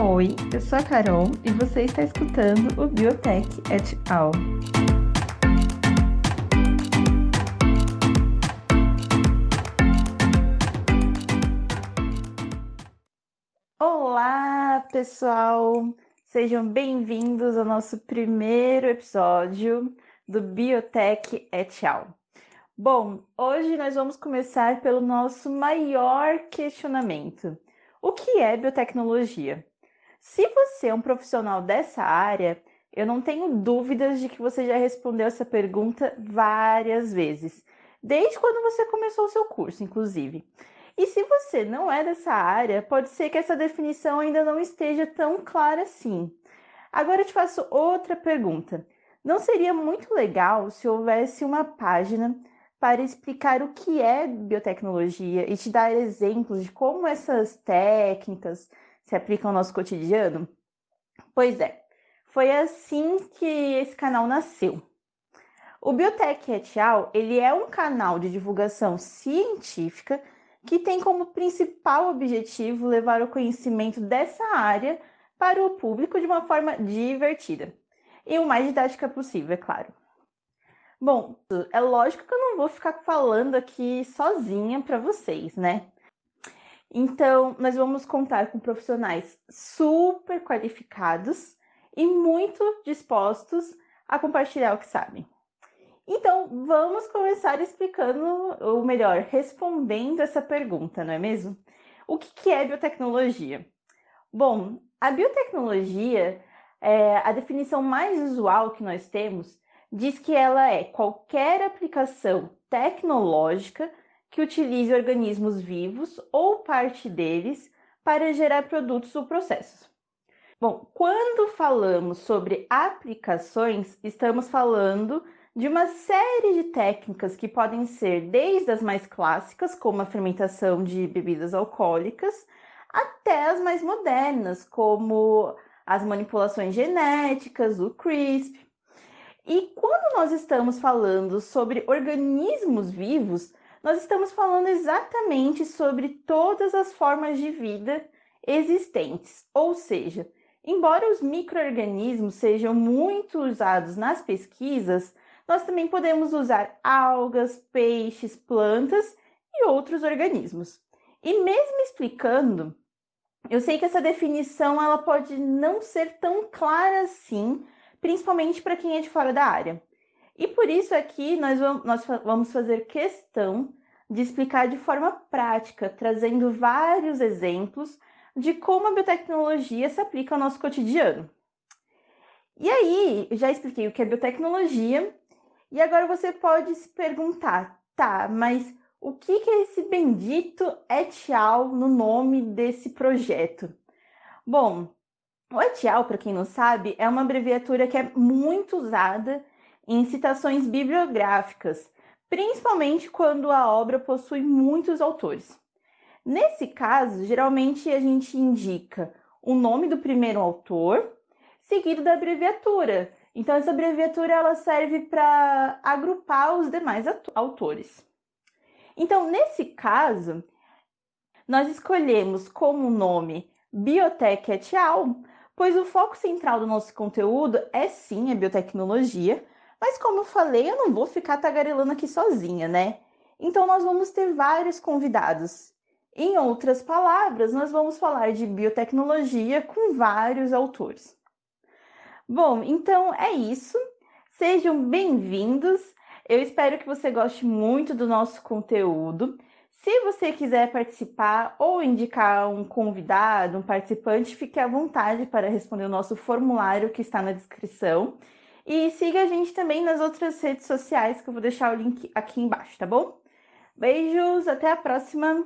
Oi, eu sou a Carol e você está escutando o Biotech et al. Olá, pessoal! Sejam bem-vindos ao nosso primeiro episódio do Biotech et al. Bom, hoje nós vamos começar pelo nosso maior questionamento. O que é biotecnologia? Se você é um profissional dessa área, eu não tenho dúvidas de que você já respondeu essa pergunta várias vezes, desde quando você começou o seu curso, inclusive. E se você não é dessa área, pode ser que essa definição ainda não esteja tão clara assim. Agora eu te faço outra pergunta. Não seria muito legal se houvesse uma página para explicar o que é biotecnologia e te dar exemplos de como essas técnicas, se aplicam ao nosso cotidiano? Pois é, foi assim que esse canal nasceu. O Biotech et al, ele é um canal de divulgação científica que tem como principal objetivo levar o conhecimento dessa área para o público de uma forma divertida e o mais didática possível, é claro. Bom, é lógico que eu não vou ficar falando aqui sozinha para vocês, né? Então, nós vamos contar com profissionais super qualificados e muito dispostos a compartilhar o que sabem. Então, vamos começar explicando, ou melhor, respondendo essa pergunta, não é mesmo? O que é biotecnologia? Bom, a biotecnologia, é, a definição mais usual que nós temos, diz que ela é qualquer aplicação tecnológica que utilize organismos vivos ou parte deles para gerar produtos ou processos. Bom, quando falamos sobre aplicações, estamos falando de uma série de técnicas que podem ser desde as mais clássicas, como a fermentação de bebidas alcoólicas, até as mais modernas, como as manipulações genéticas, o CRISP. E quando nós estamos falando sobre organismos vivos, nós estamos falando exatamente sobre todas as formas de vida existentes. Ou seja, embora os microorganismos sejam muito usados nas pesquisas, nós também podemos usar algas, peixes, plantas e outros organismos. E mesmo explicando, eu sei que essa definição ela pode não ser tão clara assim, principalmente para quem é de fora da área. E por isso aqui nós vamos, fazer questão de explicar de forma prática, trazendo vários exemplos de como a biotecnologia se aplica ao nosso cotidiano. E aí, já expliquei o que é biotecnologia, e agora você pode se perguntar, tá, mas o que é esse bendito et al no nome desse projeto? Bom, o et al, para quem não sabe, é uma abreviatura que é muito usada em citações bibliográficas, principalmente quando a obra possui muitos autores. Nesse caso, geralmente a gente indica o nome do primeiro autor, seguido da abreviatura. Então, essa abreviatura ela serve para agrupar os demais autores. Então, nesse caso, nós escolhemos como nome Biotech et al, pois o foco central do nosso conteúdo é sim a biotecnologia, mas como eu falei, eu não vou ficar tagarelando aqui sozinha, né? Então nós vamos ter vários convidados. Em outras palavras, nós vamos falar de biotecnologia com vários autores. Bom, então é isso. Sejam bem-vindos. Eu espero que você goste muito do nosso conteúdo. Se você quiser participar ou indicar um convidado, um participante, fique à vontade para responder o nosso formulário que está na descrição. E siga a gente também nas outras redes sociais, que eu vou deixar o link aqui embaixo, tá bom? Beijos, até a próxima!